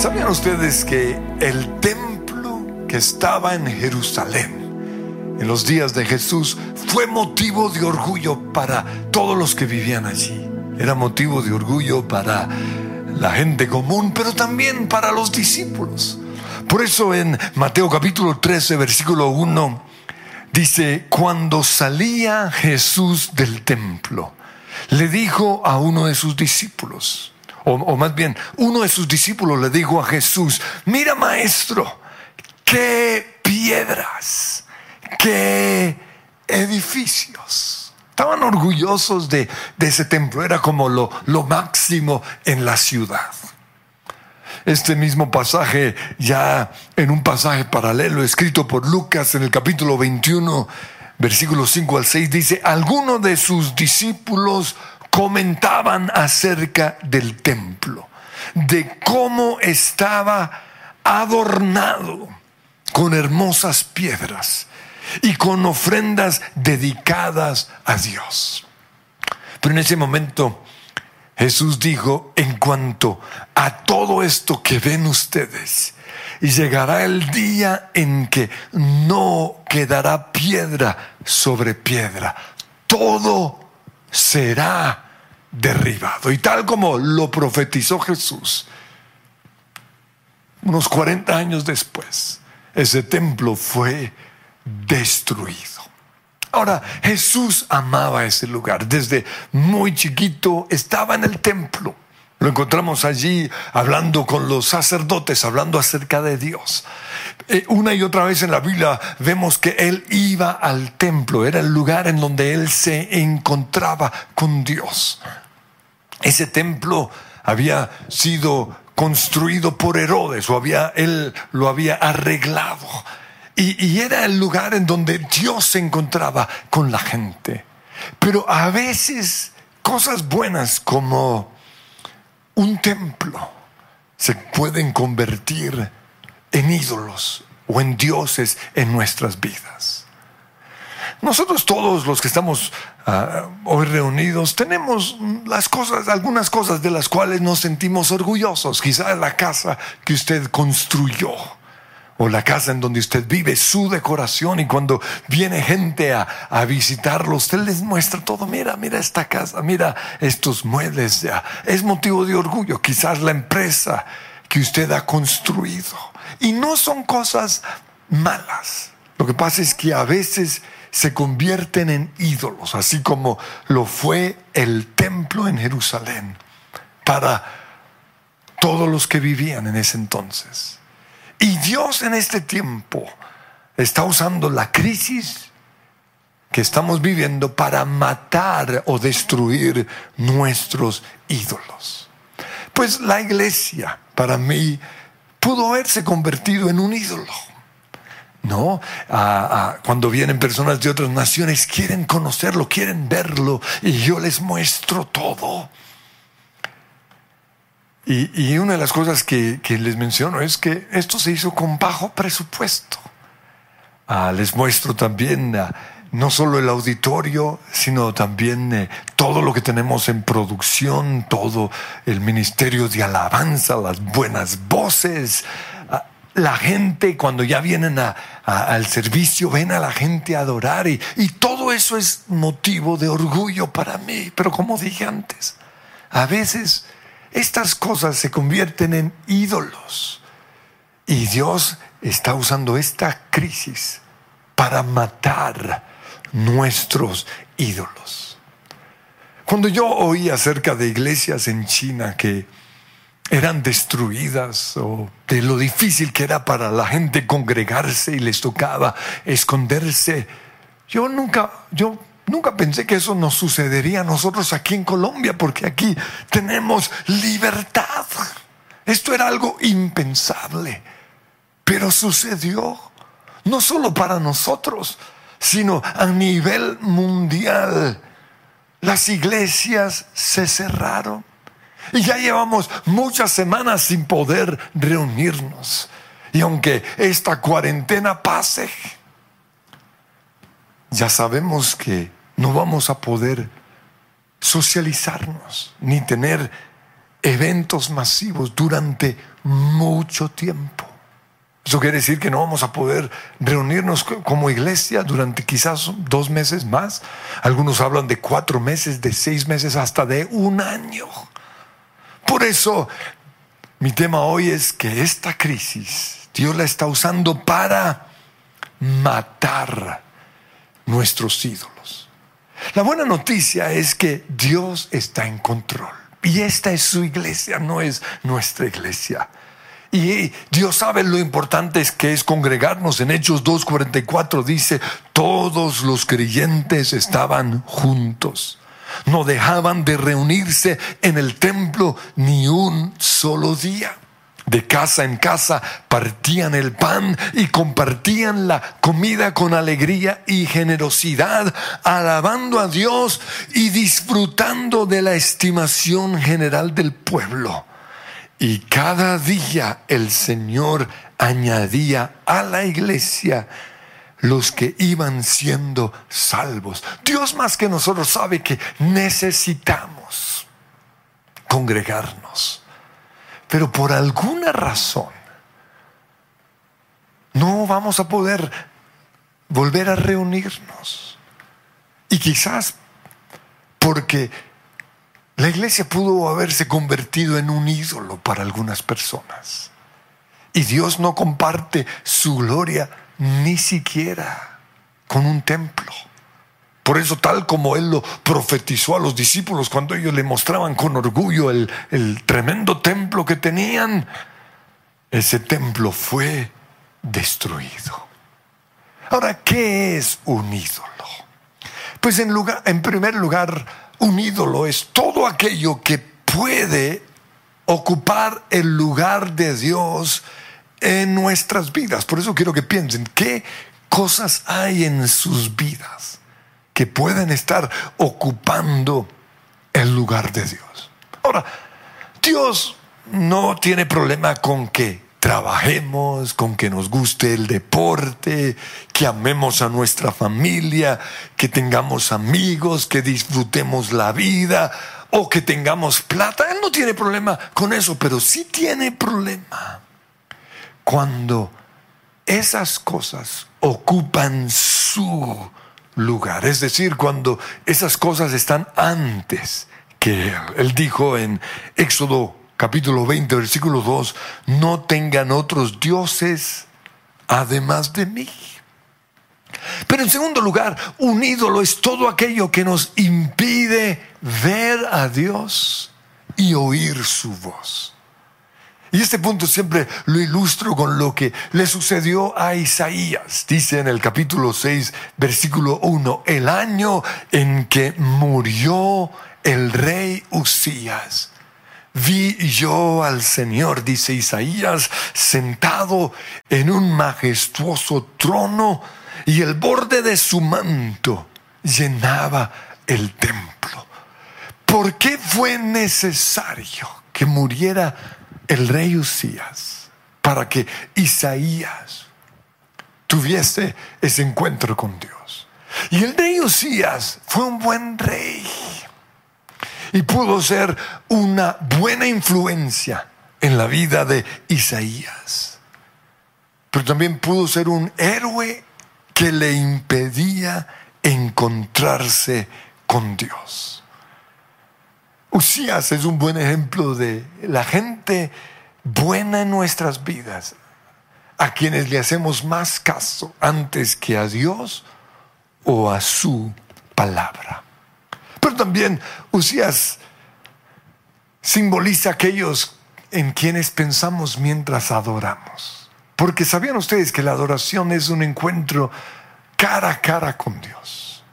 ¿Sabían ustedes que el templo que estaba en Jerusalén en los días de Jesús fue motivo de orgullo para todos los que vivían allí? Era motivo de orgullo para la gente común, pero también para los discípulos. Por eso en Mateo capítulo 13, versículo 1, dice, cuando salía Jesús del templo, le dijo a uno de sus discípulos, o, más bien, uno de sus discípulos le dijo a Jesús, mira maestro, qué piedras, qué edificios. Estaban orgullosos de, ese templo, era como lo, lo máximo en la ciudad. Este mismo pasaje, ya en un pasaje paralelo escrito por Lucas en el capítulo 21, versículos 5 al 6, dice, algunos de sus discípulos comentaban acerca del templo, de cómo estaba adornado con hermosas piedras y con ofrendas dedicadas a Dios. Pero en ese momento Jesús dijo, en cuanto a todo esto que ven ustedes, y llegará el día en que no quedará piedra sobre piedra, todo será derribado. Y tal como lo profetizó Jesús, unos 40 años después, ese templo fue destruido. Ahora, Jesús amaba ese lugar. Desde muy chiquito estaba en el templo. Lo encontramos allí hablando con los sacerdotes, hablando acerca de Dios. Eh, una y otra vez en la Biblia vemos que Él iba al templo, era el lugar en donde Él se encontraba con Dios. Ese templo había sido construido por Herodes, o había, Él lo había arreglado. Y, y era el lugar en donde Dios se encontraba con la gente. Pero a veces cosas buenas como un templo se pueden convertir en ídolos o en dioses en nuestras vidas. Nosotros todos los que estamos ah, hoy reunidos tenemos las cosas, algunas cosas de las cuales nos sentimos orgullosos. Quizás la casa que usted construyó o la casa en donde usted vive, su decoración y cuando viene gente a, a, visitarlo, usted les muestra todo, mira, mira esta casa, mira estos muebles, ya. es motivo de orgullo, quizás la empresa que usted ha construido. Y no son cosas malas. Lo que pasa es que a veces se convierten en ídolos, así como lo fue el templo en Jerusalén para todos los que vivían en ese entonces. Y Dios en este tiempo está usando la crisis que estamos viviendo para matar o destruir nuestros ídolos. Pues la iglesia, para mí, pudo haberse convertido en un ídolo. No, cuando vienen personas de otras naciones, quieren conocerlo, quieren verlo, y yo les muestro todo. Y, una de las cosas que, les menciono es que esto se hizo con bajo presupuesto. Ah, les muestro también no solo el auditorio, sino también eh, todo lo que tenemos en producción, todo el ministerio de alabanza, las buenas voces. Ah, la gente cuando ya vienen al servicio, ven a la gente a adorar y todo eso es motivo de orgullo para mí. Pero como dije antes, a veces estas cosas se convierten en ídolos. Y Dios está usando esta crisis para matar nuestros ídolos. Cuando yo oí acerca de iglesias en China que eran destruidas o de lo difícil que era para la gente congregarse y les tocaba esconderse, yo nunca, yo Nunca pensé que eso nos sucedería a nosotros aquí en Colombia, porque aquí tenemos libertad. Esto era algo impensable, pero sucedió, no solo para nosotros, sino a nivel mundial. Las iglesias se cerraron y ya llevamos muchas semanas sin poder reunirnos. Y aunque esta cuarentena pase, ya sabemos que no vamos a poder socializarnos ni tener eventos masivos durante mucho tiempo. Eso quiere decir que no vamos a poder reunirnos como iglesia durante quizás dos meses más. Algunos hablan de cuatro meses, de seis meses, hasta de un año. Por eso mi tema hoy es que esta crisis Dios la está usando para matar nuestros ídolos. La buena noticia es que Dios está en control. Y esta es su iglesia, no es nuestra iglesia. Y Dios sabe lo importante es que es congregarnos. En Hechos 2.44 dice, todos los creyentes estaban juntos. No dejaban de reunirse en el templo ni un solo día. De casa en casa partían el pan y compartían la comida con alegría y generosidad, alabando a Dios y disfrutando de la estimación general del pueblo. Y cada día el Señor añadía a la iglesia los que iban siendo salvos. Dios más que nosotros sabe que necesitamos congregarnos. Pero por alguna razón no vamos a poder volver a reunirnos. Y quizás porque la iglesia pudo haberse convertido en un ídolo para algunas personas. Y Dios no comparte su gloria ni siquiera con un templo. Por eso, tal como Él lo profetizó a los discípulos cuando ellos le mostraban con orgullo el, el tremendo templo que tenían, ese templo fue destruido. Ahora, ¿qué es un ídolo? Pues en, lugar, en primer lugar, un ídolo es todo aquello que puede ocupar el lugar de Dios en nuestras vidas. Por eso quiero que piensen qué cosas hay en sus vidas que pueden estar ocupando el lugar de Dios. Ahora, Dios no tiene problema con que trabajemos, con que nos guste el deporte, que amemos a nuestra familia, que tengamos amigos, que disfrutemos la vida o que tengamos plata. Él no tiene problema con eso, pero sí tiene problema cuando esas cosas ocupan su lugar, es decir, cuando esas cosas están antes que Él. Él dijo en Éxodo capítulo 20, versículo 2, no tengan otros dioses además de mí. Pero en segundo lugar, un ídolo es todo aquello que nos impide ver a Dios y oír su voz. Y este punto siempre lo ilustro con lo que le sucedió a Isaías. Dice en el capítulo 6, versículo 1, el año en que murió el rey Usías Vi yo al Señor, dice Isaías, sentado en un majestuoso trono y el borde de su manto llenaba el templo. ¿Por qué fue necesario que muriera el rey Usías para que Isaías tuviese ese encuentro con Dios? Y el rey Usías fue un buen rey y pudo ser una buena influencia en la vida de Isaías. Pero también pudo ser un héroe que le impedía encontrarse con Dios. Usías es un buen ejemplo de la gente buena en nuestras vidas, a quienes le hacemos más caso antes que a Dios o a su palabra. También Usías simboliza aquellos en quienes pensamos mientras adoramos. Porque sabían ustedes que la adoración es un encuentro cara a cara con Dios.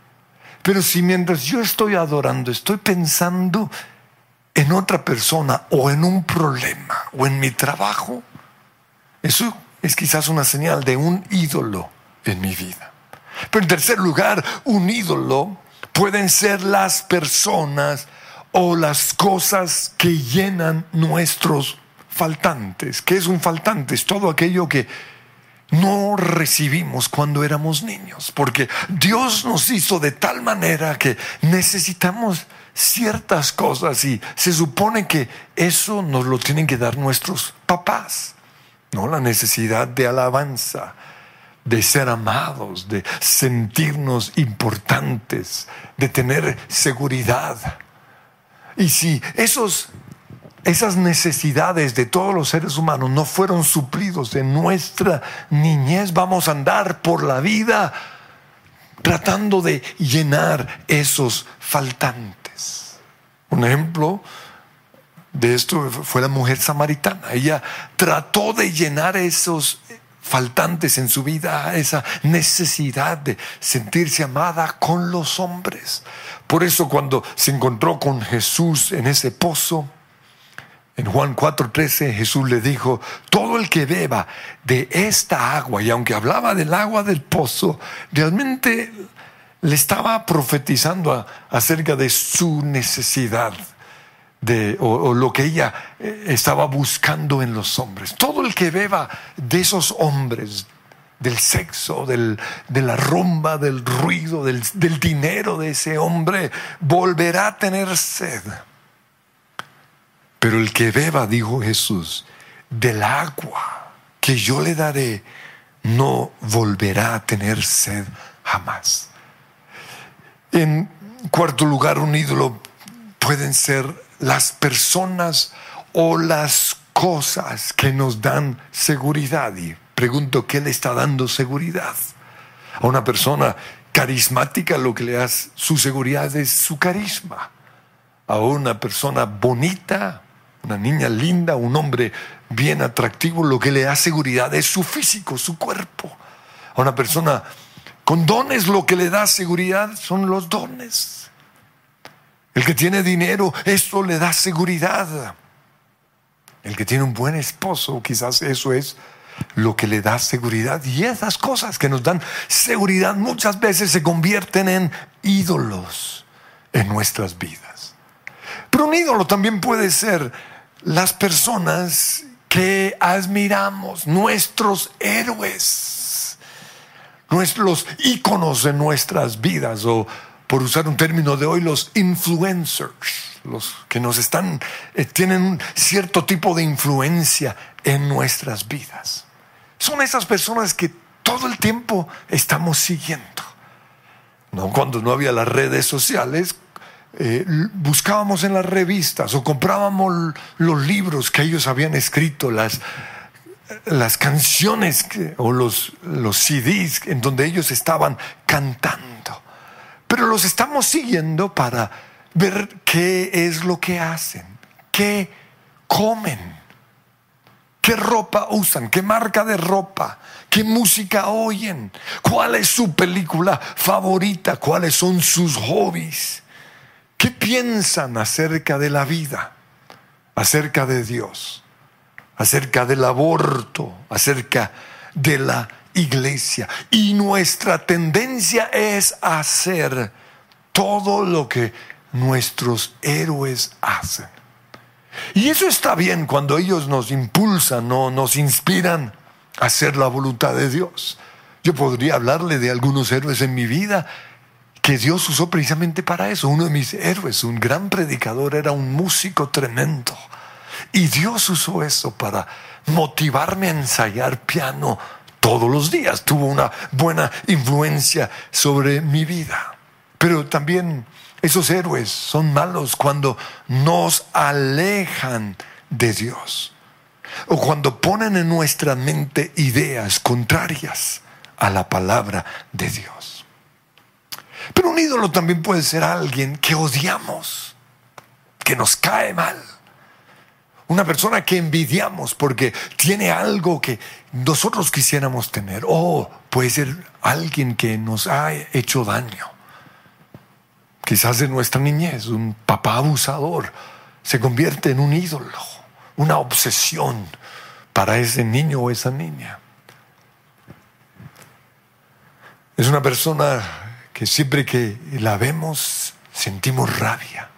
Pero si mientras yo estoy adorando, estoy pensando en otra persona o en un problema o en mi trabajo, eso es quizás una señal de un ídolo en mi vida. Pero en tercer lugar, un ídolo pueden ser las personas o las cosas que llenan nuestros faltantes. ¿Qué es un faltante? Es todo aquello que, no recibimos cuando éramos niños, porque Dios nos hizo de tal manera que necesitamos ciertas cosas y se supone que eso nos lo tienen que dar nuestros papás, ¿no? La necesidad de alabanza, de ser amados, de sentirnos importantes, de tener seguridad. Y si esos esas necesidades de todos los seres humanos no fueron suplidos en nuestra niñez, vamos a andar por la vida tratando de llenar esos faltantes. Un ejemplo de esto fue la mujer samaritana. Ella trató de llenar esos faltantes en su vida, esa necesidad de sentirse amada con los hombres. Por eso cuando se encontró con Jesús en ese pozo, en Juan 4:13 Jesús le dijo, todo el que beba de esta agua, y aunque hablaba del agua del pozo, realmente le estaba profetizando acerca de su necesidad. De, o, lo que ella eh, estaba buscando en los hombres. Todo el que beba de esos hombres, del sexo, del, de la rumba, del ruido, del, del dinero de ese hombre, volverá a tener sed. Pero el que beba, dijo Jesús, del agua que yo le daré, no volverá a tener sed jamás. En cuarto lugar, un ídolo pueden ser las personas o las cosas que nos dan seguridad. Y pregunto, ¿qué le está dando seguridad? A una persona carismática lo que le da su seguridad es su carisma. A una persona bonita una niña linda, un hombre bien atractivo, lo que le da seguridad es su físico, su cuerpo. A una persona con dones lo que le da seguridad son los dones. El que tiene dinero, eso le da seguridad. El que tiene un buen esposo, quizás eso es lo que le da seguridad. Y esas cosas que nos dan seguridad muchas veces se convierten en ídolos en nuestras vidas. Pero un ídolo también puede ser las personas que admiramos, nuestros héroes, nuestros íconos de nuestras vidas, o por usar un término de hoy, los influencers, los que nos están, eh, tienen un cierto tipo de influencia en nuestras vidas. Son esas personas que todo el tiempo estamos siguiendo. No, cuando no había las redes sociales, eh, buscábamos en las revistas o comprábamos los libros que ellos habían escrito, las, las canciones o los, los CDs en donde ellos estaban cantando. Pero los estamos siguiendo para ver qué es lo que hacen, qué comen, qué ropa usan, qué marca de ropa, qué música oyen, cuál es su película favorita, cuáles son sus hobbies. ¿Qué piensan acerca de la vida? Acerca de Dios, acerca del aborto, acerca de la iglesia. Y nuestra tendencia es hacer todo lo que nuestros héroes hacen. Y eso está bien cuando ellos nos impulsan o nos inspiran a hacer la voluntad de Dios. Yo podría hablarle de algunos héroes en mi vida que Dios usó precisamente para eso. Uno de mis héroes, un gran predicador, era un músico tremendo. Y Dios usó eso para motivarme a ensayar piano todos los días. Tuvo una buena influencia sobre mi vida. Pero también esos héroes son malos cuando nos alejan de Dios o cuando ponen en nuestra mente ideas contrarias a la palabra de Dios. Pero un ídolo también puede ser alguien que odiamos, que nos cae mal. Una persona que envidiamos porque tiene algo que nosotros quisiéramos tener. O puede ser alguien que nos ha hecho daño. Quizás en nuestra niñez, un papá abusador se convierte en un ídolo, una obsesión para ese niño o esa niña. Es una persona que siempre que la vemos sentimos rabia,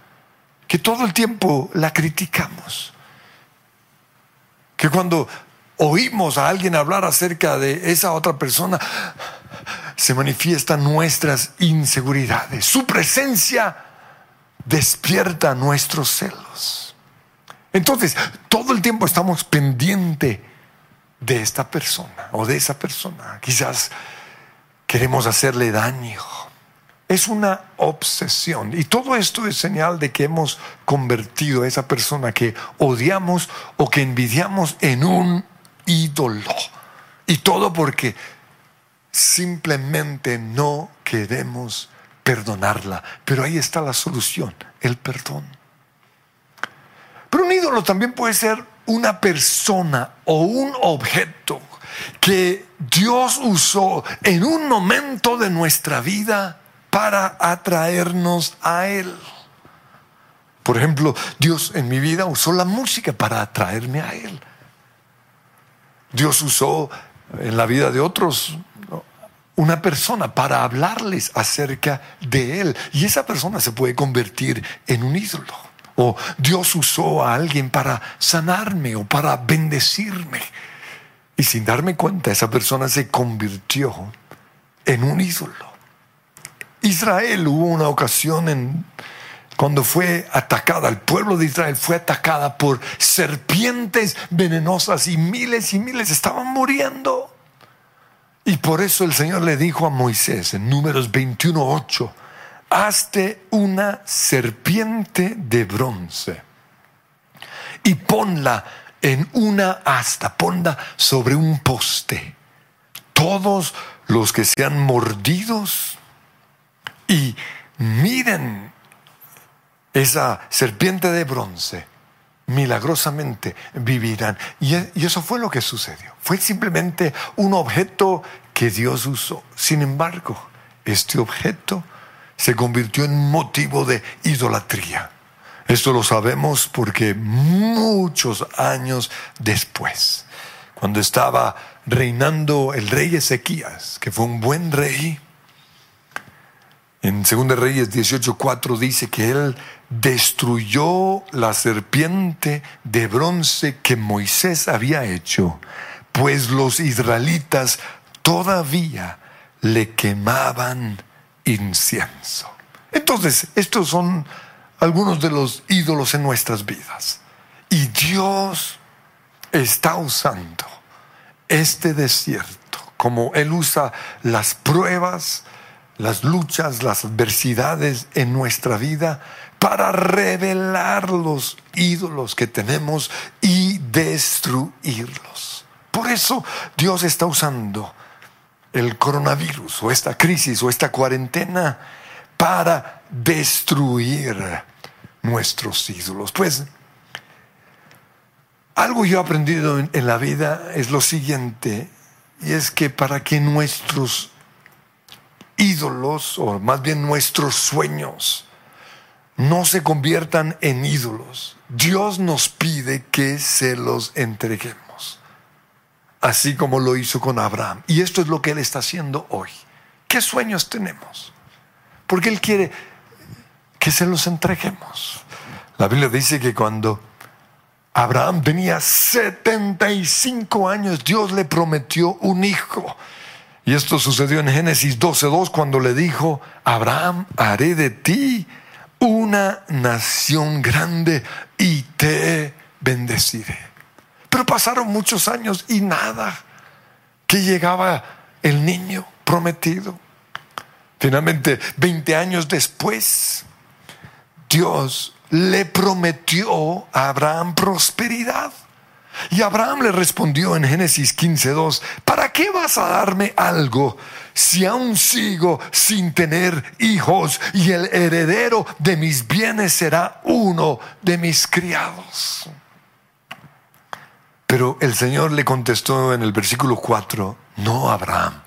que todo el tiempo la criticamos, que cuando oímos a alguien hablar acerca de esa otra persona, se manifiestan nuestras inseguridades. Su presencia despierta nuestros celos. Entonces, todo el tiempo estamos pendiente de esta persona o de esa persona. Quizás queremos hacerle daño. Es una obsesión. Y todo esto es señal de que hemos convertido a esa persona que odiamos o que envidiamos en un ídolo. Y todo porque simplemente no queremos perdonarla. Pero ahí está la solución, el perdón. Pero un ídolo también puede ser una persona o un objeto que Dios usó en un momento de nuestra vida para atraernos a Él. Por ejemplo, Dios en mi vida usó la música para atraerme a Él. Dios usó en la vida de otros una persona para hablarles acerca de Él. Y esa persona se puede convertir en un ídolo. O Dios usó a alguien para sanarme o para bendecirme. Y sin darme cuenta, esa persona se convirtió en un ídolo. Israel hubo una ocasión en cuando fue atacada, el pueblo de Israel fue atacada por serpientes venenosas y miles y miles estaban muriendo. Y por eso el Señor le dijo a Moisés en números 21.8, hazte una serpiente de bronce y ponla en una asta, ponla sobre un poste. Todos los que sean mordidos y miren esa serpiente de bronce, milagrosamente vivirán. Y, eso fue lo que sucedió. Fue simplemente un objeto que Dios usó. Sin embargo, este objeto se convirtió en motivo de idolatría. Esto lo sabemos porque muchos años después, cuando estaba reinando el rey Ezequías, que fue un buen rey, en 2 Reyes 18:4 dice que él destruyó la serpiente de bronce que Moisés había hecho, pues los israelitas todavía le quemaban incienso. Entonces, estos son algunos de los ídolos en nuestras vidas. Y Dios está usando este desierto como Él usa las pruebas, las luchas, las adversidades en nuestra vida para revelar los ídolos que tenemos y destruirlos. Por eso Dios está usando el coronavirus o esta crisis o esta cuarentena para destruir nuestros ídolos. Pues algo yo he aprendido en, la vida es lo siguiente, y es que para que nuestros ídolos, o más bien nuestros sueños, no se conviertan en ídolos. Dios nos pide que se los entreguemos, así como lo hizo con Abraham. Y esto es lo que Él está haciendo hoy. ¿Qué sueños tenemos? Porque Él quiere que se los entreguemos. La Biblia dice que cuando Abraham tenía 75 años, Dios le prometió un hijo. Y esto sucedió en Génesis 12.2 cuando le dijo, Abraham, haré de ti una nación grande y te bendeciré. Pero pasaron muchos años y nada, que llegaba el niño prometido. Finalmente, 20 años después, Dios le prometió a Abraham prosperidad. Y Abraham le respondió en Génesis 15:2, ¿para qué vas a darme algo si aún sigo sin tener hijos y el heredero de mis bienes será uno de mis criados? Pero el Señor le contestó en el versículo 4, no Abraham,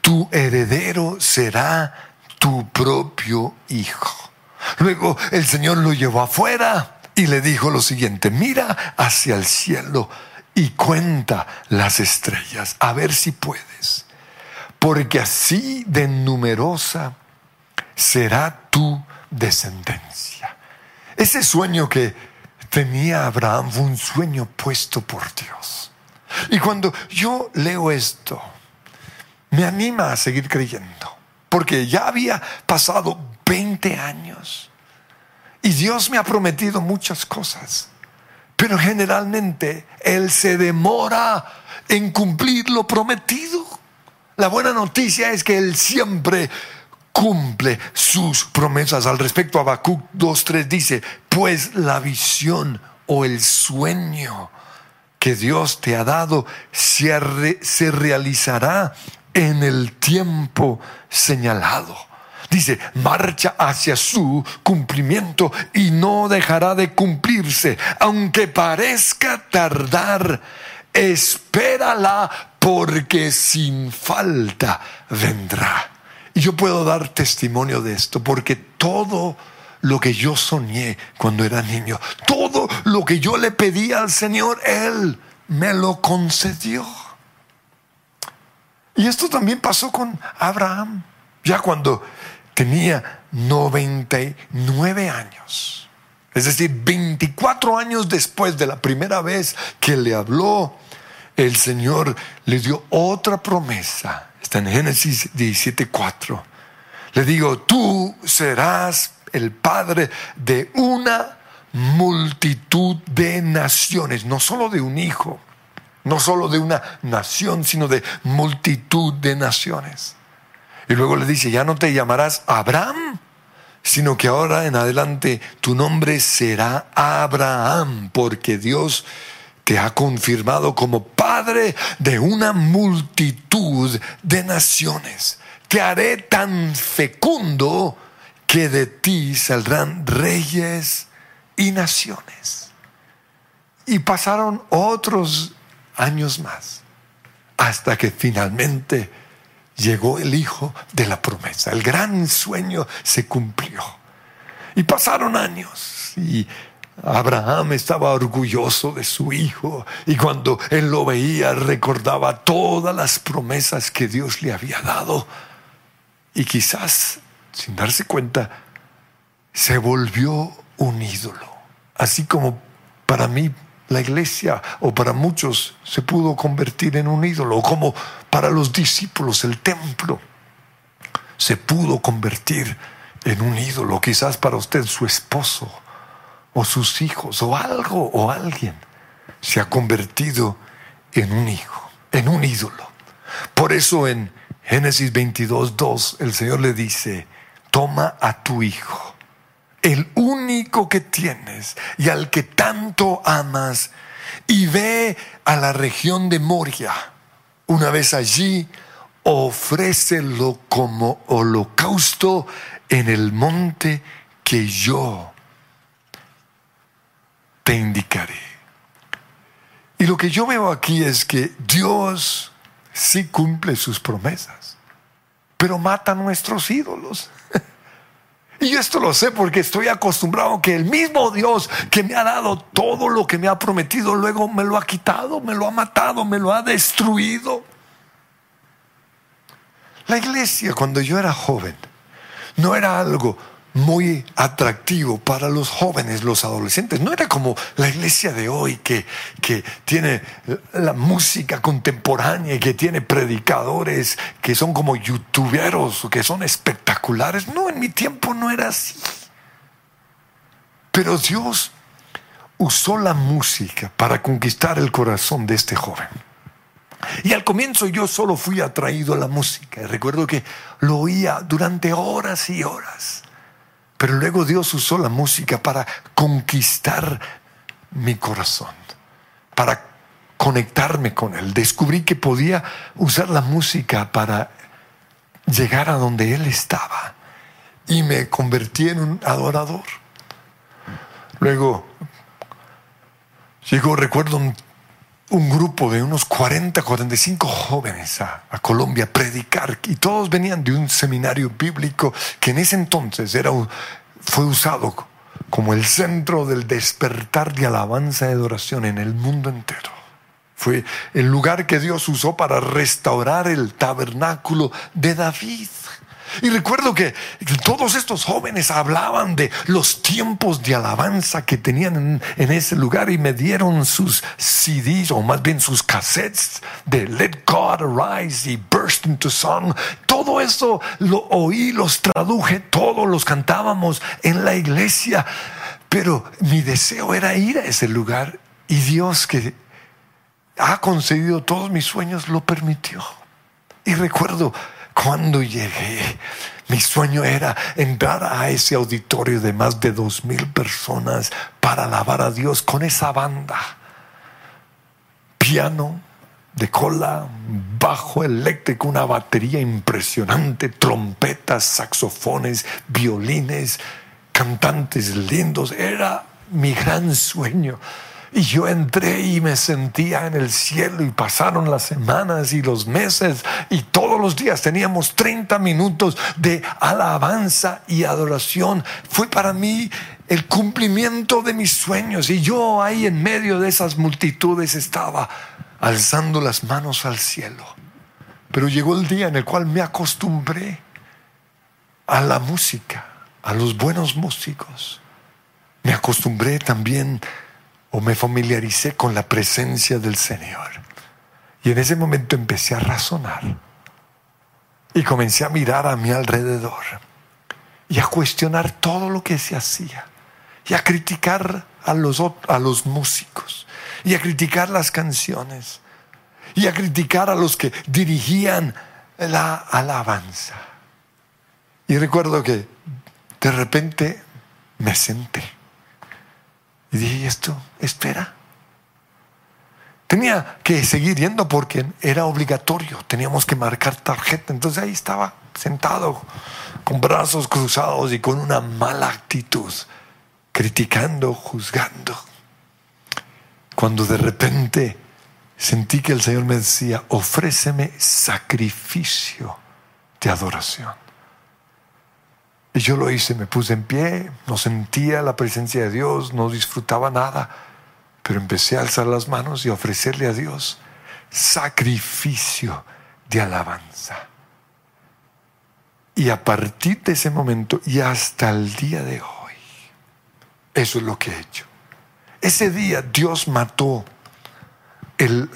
tu heredero será tu propio hijo. Luego el Señor lo llevó afuera y le dijo lo siguiente, mira hacia el cielo y cuenta las estrellas, a ver si puedes, porque así de numerosa será tu descendencia. Ese sueño que tenía Abraham fue un sueño puesto por Dios. Y cuando yo leo esto, me anima a seguir creyendo, porque ya había pasado 20 años y Dios me ha prometido muchas cosas, pero generalmente Él se demora en cumplir lo prometido. La buena noticia es que Él siempre cumple sus promesas. Al respecto, Habacuc 2.3 dice, pues la visión o el sueño que Dios te ha dado se, se realizará en el tiempo señalado. Dice, marcha hacia su cumplimiento y no dejará de cumplirse. Aunque parezca tardar, espérala porque sin falta vendrá. Y yo puedo dar testimonio de esto porque todo lo que yo soñé cuando era niño, todo lo que yo le pedí al Señor, Él me lo concedió. Y esto también pasó con Abraham, ya cuando tenía 99 años. Es decir, 24 años después de la primera vez que le habló, el Señor le dio otra promesa. Está en Génesis 17:4. Le digo, tú serás el padre de una multitud de naciones, no solo de un hijo, no solo de una nación, sino de multitud de naciones. Y luego le dice, ya no te llamarás Abraham, sino que ahora en adelante tu nombre será Abraham, porque Dios te ha confirmado como padre de una multitud de naciones. Te haré tan fecundo que de ti saldrán reyes y naciones. Y pasaron otros años más, hasta que finalmente llegó el hijo de la promesa. El gran sueño se cumplió. Y pasaron años y Abraham estaba orgulloso de su hijo y cuando él lo veía recordaba todas las promesas que Dios le había dado y quizás sin darse cuenta se volvió un ídolo, así como para mí la iglesia o para muchos se pudo convertir en un ídolo, como para los discípulos el templo se pudo convertir en un ídolo, quizás para usted su esposo o sus hijos o algo o alguien se ha convertido en un hijo, en un ídolo. Por eso en Génesis 22, 2 el Señor le dice, toma a tu hijo el único que tienes y al que tanto amas, y ve a la región de Moria. Una vez allí, ofrécelo como holocausto en el monte que yo te indicaré. Y lo que yo veo aquí es que Dios sí cumple sus promesas, pero mata a nuestros ídolos. Y esto lo sé porque estoy acostumbrado que el mismo Dios que me ha dado todo lo que me ha prometido, luego me lo ha quitado, me lo ha matado, me lo ha destruido. La iglesia cuando yo era joven no era algo muy atractivo para los jóvenes, los adolescentes. No era como la iglesia de hoy que, que tiene la música contemporánea y que tiene predicadores que son como youtuberos, que son espectaculares. No, en mi tiempo no era así. Pero Dios usó la música para conquistar el corazón de este joven. Y al comienzo yo solo fui atraído a la música. Recuerdo que lo oía durante horas y horas. Pero luego Dios usó la música para conquistar mi corazón, para conectarme con Él. Descubrí que podía usar la música para llegar a donde Él estaba y me convertí en un adorador. Luego llegó, recuerdo, un un grupo de unos 40, 45 jóvenes a, Colombia a predicar y todos venían de un seminario bíblico que en ese entonces era, fue usado como el centro del despertar de alabanza y adoración en el mundo entero. Fue el lugar que Dios usó para restaurar el tabernáculo de David. Y recuerdo que todos estos jóvenes hablaban de los tiempos de alabanza que tenían en, ese lugar y me dieron sus CDs o más bien sus cassettes de Let God Arise y Burst into Song. Todo eso lo oí, los traduje, todos los cantábamos en la iglesia. Pero mi deseo era ir a ese lugar y Dios que ha concedido todos mis sueños lo permitió. Y recuerdo cuando llegué, mi sueño era entrar a ese auditorio de más de dos mil personas para alabar a Dios con esa banda. Piano de cola, bajo eléctrico, una batería impresionante, trompetas, saxofones, violines, cantantes lindos. Era mi gran sueño. Y yo entré y me sentía en el cielo y pasaron las semanas y los meses y todos los días teníamos 30 minutos de alabanza y adoración. Fue para mí el cumplimiento de mis sueños y yo ahí en medio de esas multitudes estaba alzando las manos al cielo. Pero llegó el día en el cual me acostumbré a la música, a los buenos músicos. Me acostumbré también o me familiaricé con la presencia del Señor. Y en ese momento empecé a razonar y comencé a mirar a mi alrededor y a cuestionar todo lo que se hacía y a criticar a los, a los músicos y a criticar las canciones y a criticar a los que dirigían la alabanza. Y recuerdo que de repente me senté y dije, esto? Espera. Tenía que seguir yendo porque era obligatorio, teníamos que marcar tarjeta. Entonces ahí estaba sentado, con brazos cruzados y con una mala actitud, criticando, juzgando. Cuando de repente sentí que el Señor me decía, ofréceme sacrificio de adoración. Y yo lo hice, me puse en pie, no sentía la presencia de Dios, no disfrutaba nada, pero empecé a alzar las manos y a ofrecerle a Dios sacrificio de alabanza. Y a partir de ese momento y hasta el día de hoy, eso es lo que he hecho. Ese día Dios mató el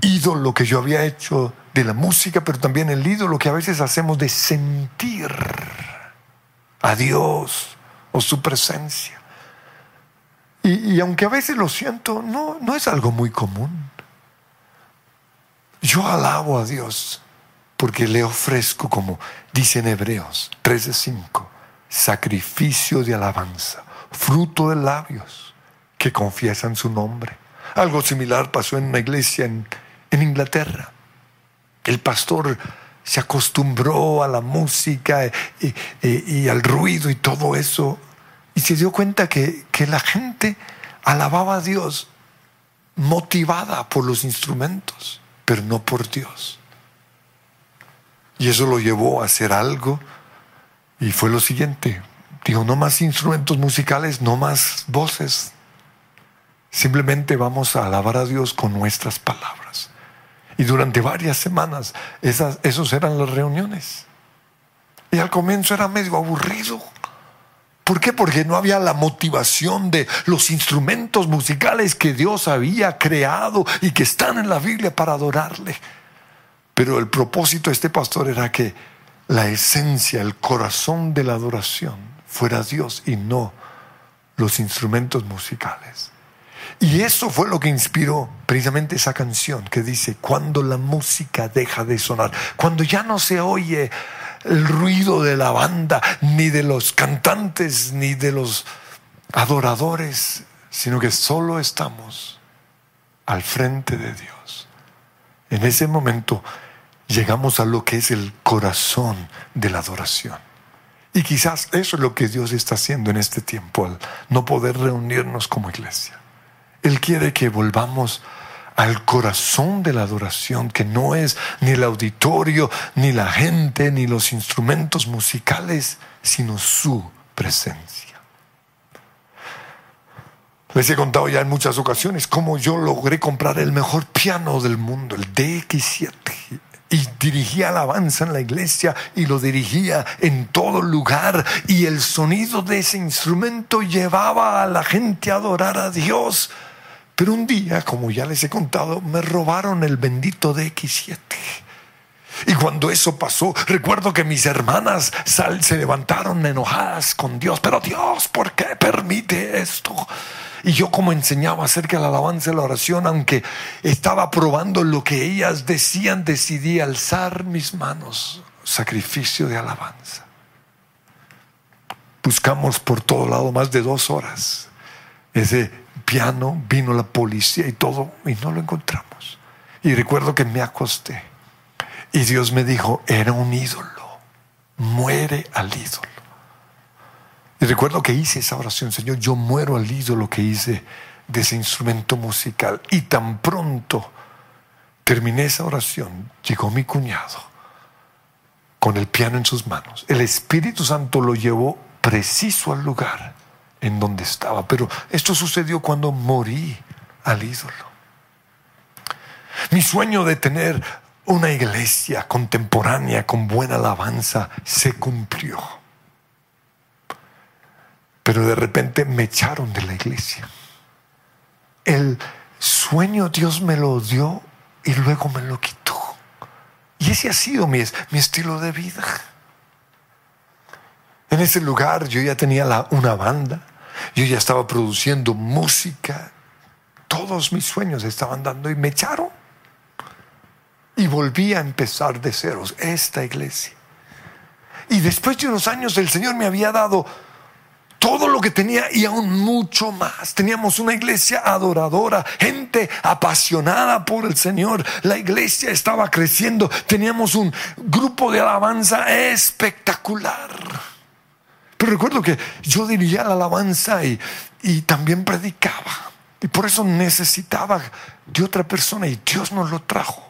ídolo que yo había hecho de la música, pero también el ídolo que a veces hacemos de sentir a Dios o su presencia. Y, aunque a veces lo siento, no, no es algo muy común. Yo alabo a Dios porque le ofrezco, como dicen Hebreos 13:5, sacrificio de alabanza, fruto de labios que confiesan su nombre. Algo similar pasó en una iglesia en, en Inglaterra. El pastor se acostumbró a la música y, al ruido y todo eso, y se dio cuenta que, que la gente alababa a Dios motivada por los instrumentos, pero no por Dios. Y eso lo llevó a hacer algo y fue lo siguiente. Dijo, no más instrumentos musicales, no más voces. Simplemente vamos a alabar a Dios con nuestras palabras. Y durante varias semanas esas, esos eran las reuniones. Y al comienzo era medio aburrido. ¿Por qué? Porque no había la motivación de los instrumentos musicales que Dios había creado y que están en la Biblia para adorarle. Pero el propósito de este pastor era que la esencia, el corazón de la adoración fuera Dios y no los instrumentos musicales. Y eso fue lo que inspiró precisamente esa canción que dice, cuando la música deja de sonar, cuando ya no se oye el ruido de la banda, ni de los cantantes, ni de los adoradores, sino que solo estamos al frente de Dios. En ese momento llegamos a lo que es el corazón de la adoración. Y quizás eso es lo que Dios está haciendo en este tiempo, al no poder reunirnos como iglesia. Él quiere que volvamos al corazón de la adoración, que no es ni el auditorio, ni la gente, ni los instrumentos musicales, sino su presencia. Les he contado ya en muchas ocasiones cómo yo logré comprar el mejor piano del mundo, el DX7. y dirigía alabanza en la iglesia y lo dirigía en todo lugar y el sonido de ese instrumento llevaba a la gente a adorar a Dios. Pero un día, como ya les he contado, me robaron el bendito DX7. Y cuando eso pasó, recuerdo que mis hermanas se levantaron enojadas con Dios. Pero Dios, ¿por qué permite esto? Y yo como enseñaba acerca de la alabanza y la oración, aunque estaba probando lo que ellas decían, decidí alzar mis manos, sacrificio de alabanza. Buscamos por todo lado más de dos horas. Ese piano, vino la policía y todo, y no lo encontramos. Y recuerdo que me acosté. Y Dios me dijo, era un ídolo, muere al ídolo. Y recuerdo que hice esa oración, Señor, yo muero al ídolo que hice de ese instrumento musical. Y tan pronto terminé esa oración, llegó mi cuñado con el piano en sus manos. El Espíritu Santo lo llevó preciso al lugar en donde estaba. Pero esto sucedió cuando morí al ídolo. Mi sueño de tener una iglesia contemporánea con buena alabanza se cumplió. Pero de repente me echaron de la iglesia. El sueño Dios me lo dio y luego me lo quitó. Y ese ha sido mi, mi estilo de vida. En ese lugar yo ya tenía una banda, yo ya estaba produciendo música, todos mis sueños estaban dando y me echaron. Y volví a empezar de ceros esta iglesia. Y después de unos años el Señor me había dado todo lo que tenía y aún mucho más. Teníamos una iglesia adoradora, gente apasionada por el Señor. La iglesia estaba creciendo, teníamos un grupo de alabanza espectacular. Pero recuerdo que yo dirigía la alabanza y, y también predicaba. Y por eso necesitaba de otra persona y Dios nos lo trajo.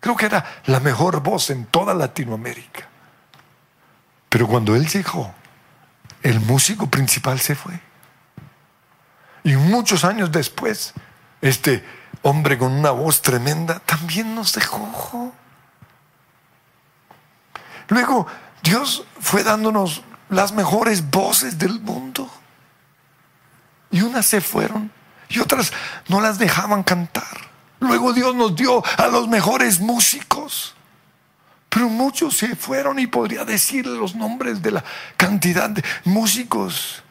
Creo que era la mejor voz en toda Latinoamérica. Pero cuando Él llegó, el músico principal se fue. Y muchos años después, este hombre con una voz tremenda también nos dejó. Luego, Dios fue dándonos las mejores voces del mundo. Y unas se fueron y otras no las dejaban cantar. Luego Dios nos dio a los mejores músicos. Pero muchos se fueron y podría decir los nombres de la cantidad de músicos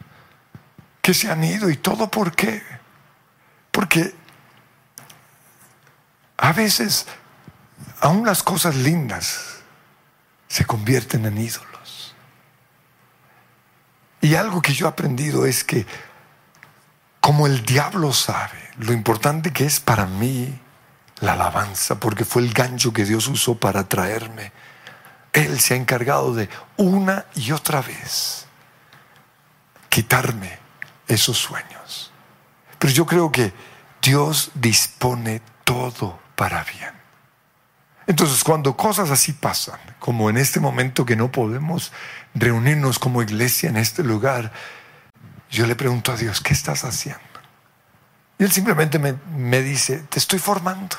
que se han ido y todo por qué. Porque a veces aún las cosas lindas se convierten en ídolos. Y algo que yo he aprendido es que como el diablo sabe lo importante que es para mí la alabanza, porque fue el gancho que Dios usó para traerme. Él se ha encargado de una y otra vez quitarme esos sueños. Pero yo creo que Dios dispone todo para bien. Entonces, cuando cosas así pasan, como en este momento que no podemos reunirnos como iglesia en este lugar, yo le pregunto a Dios, ¿qué estás haciendo? Y él simplemente me, dice, te estoy formando.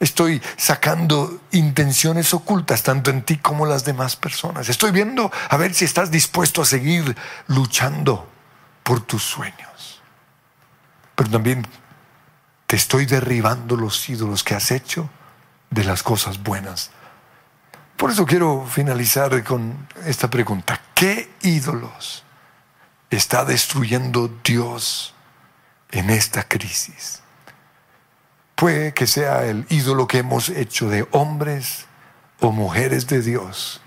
Estoy sacando intenciones ocultas tanto en ti como en las demás personas. Estoy viendo a ver si estás dispuesto a seguir luchando por tus sueños. Pero también te estoy derribando los ídolos que has hecho de las cosas buenas. Por eso quiero finalizar con esta pregunta. ¿Qué ídolos está destruyendo Dios? en esta crisis. Puede que sea el ídolo que hemos hecho de hombres o mujeres de Dios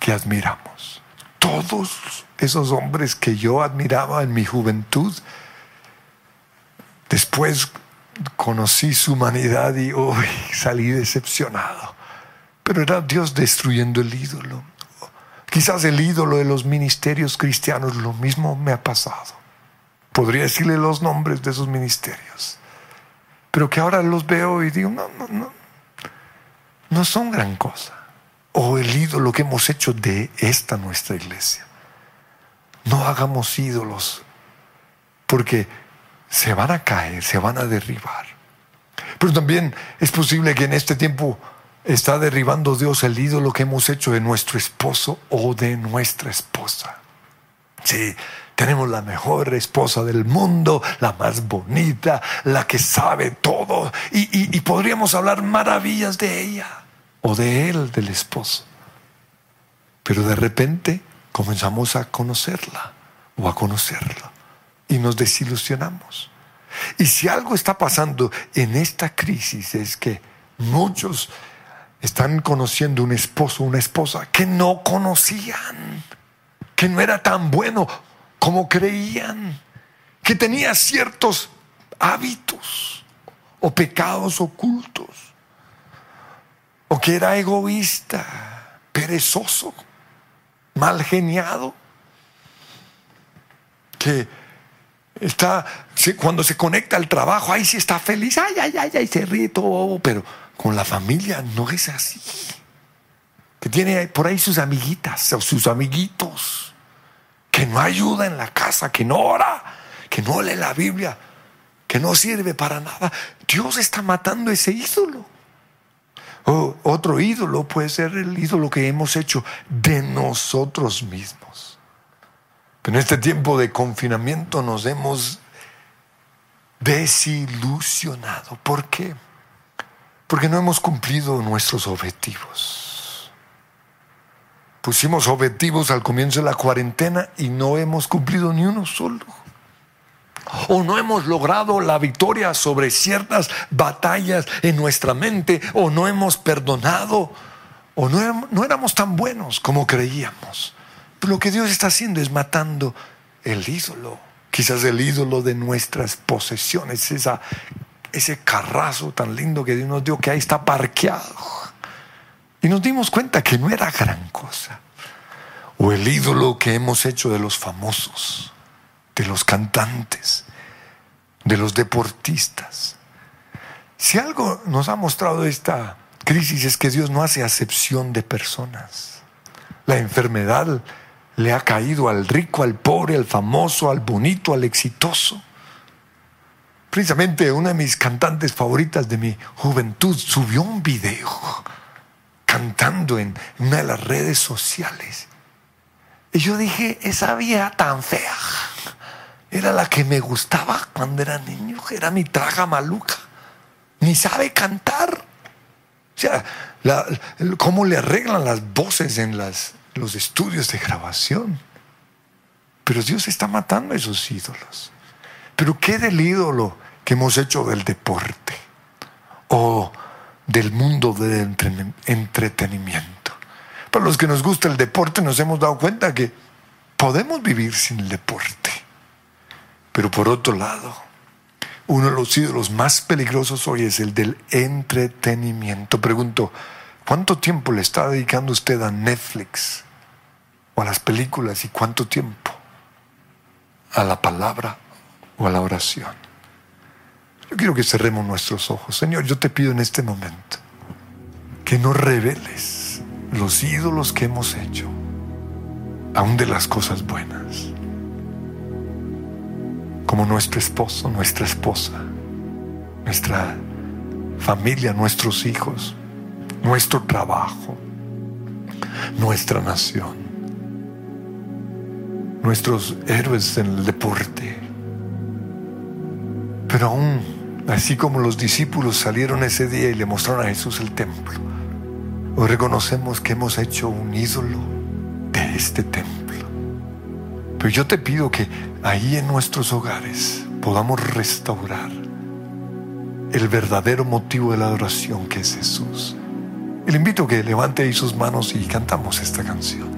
que admiramos. Todos esos hombres que yo admiraba en mi juventud, después conocí su humanidad y hoy salí decepcionado. Pero era Dios destruyendo el ídolo. Quizás el ídolo de los ministerios cristianos, lo mismo me ha pasado podría decirle los nombres de esos ministerios, pero que ahora los veo y digo, no, no, no, no son gran cosa. O el ídolo que hemos hecho de esta nuestra iglesia. No hagamos ídolos, porque se van a caer, se van a derribar. Pero también es posible que en este tiempo está derribando Dios el ídolo que hemos hecho de nuestro esposo o de nuestra esposa. Sí, tenemos la mejor esposa del mundo, la más bonita, la que sabe todo, y, podríamos hablar maravillas de ella o de él, del esposo. Pero de repente comenzamos a conocerla o a conocerlo y nos desilusionamos. Y si algo está pasando en esta crisis es que muchos están conociendo un esposo, una esposa que no conocían, que no era tan bueno como creían, que tenía ciertos hábitos o pecados ocultos, o que era egoísta, perezoso, mal geniado, que está, cuando se conecta al trabajo, ahí sí está feliz, ay, ay, ay, ay, se ríe todo, pero con la familia no es así. Que tiene por ahí sus amiguitas o sus amiguitos, que no ayuda en la casa, que no ora, que no lee la Biblia, que no sirve para nada. Dios está matando ese ídolo. O otro ídolo puede ser el ídolo que hemos hecho de nosotros mismos. En este tiempo de confinamiento nos hemos desilusionado. ¿Por qué? Porque no hemos cumplido nuestros objetivos. Pusimos objetivos al comienzo de la cuarentena y no hemos cumplido ni uno solo. O no hemos logrado la victoria sobre ciertas batallas en nuestra mente, o no hemos perdonado, o no, no éramos tan buenos como creíamos lo que Dios está haciendo es matando el ídolo, quizás el ídolo de nuestras posesiones, esa, ese carrazo tan lindo que Dios nos dio que ahí está parqueado. Y nos dimos cuenta que no era gran cosa. O el ídolo que hemos hecho de los famosos, de los cantantes, de los deportistas. Si algo nos ha mostrado esta crisis es que Dios no hace acepción de personas. La enfermedad le ha caído al rico, al pobre, al famoso, al bonito, al exitoso. Precisamente una de mis cantantes favoritas de mi juventud subió un video cantando en una de las redes sociales. Y yo dije, esa vieja tan fea era la que me gustaba cuando era niño, era mi traga maluca. Ni sabe cantar. O sea, cómo le arreglan las voces en los estudios de grabación. Pero Dios está matando a esos ídolos. Pero ¿qué del ídolo que hemos hecho del deporte o del mundo del entretenimiento? Para los que nos gusta el deporte nos hemos dado cuenta que podemos vivir sin el deporte. Pero por otro lado, uno de los ídolos más peligrosos hoy es el del entretenimiento. Pregunto, ¿cuánto tiempo le está dedicando usted a Netflix, o a las películas y cuánto tiempo a la palabra o a la oración. Yo quiero que cerremos nuestros ojos. Señor, yo te pido en este momento que no reveles los ídolos que hemos hecho, aún de las cosas buenas, como nuestro esposo, nuestra esposa, nuestra familia, nuestros hijos, nuestro trabajo, nuestra nación nuestros héroes en el deporte. Pero aún, así como los discípulos salieron ese día y le mostraron a Jesús el templo, hoy reconocemos que hemos hecho un ídolo de este templo. Pero yo te pido que ahí en nuestros hogares podamos restaurar el verdadero motivo de la adoración que es Jesús. Le invito a que levante ahí sus manos y cantamos esta canción.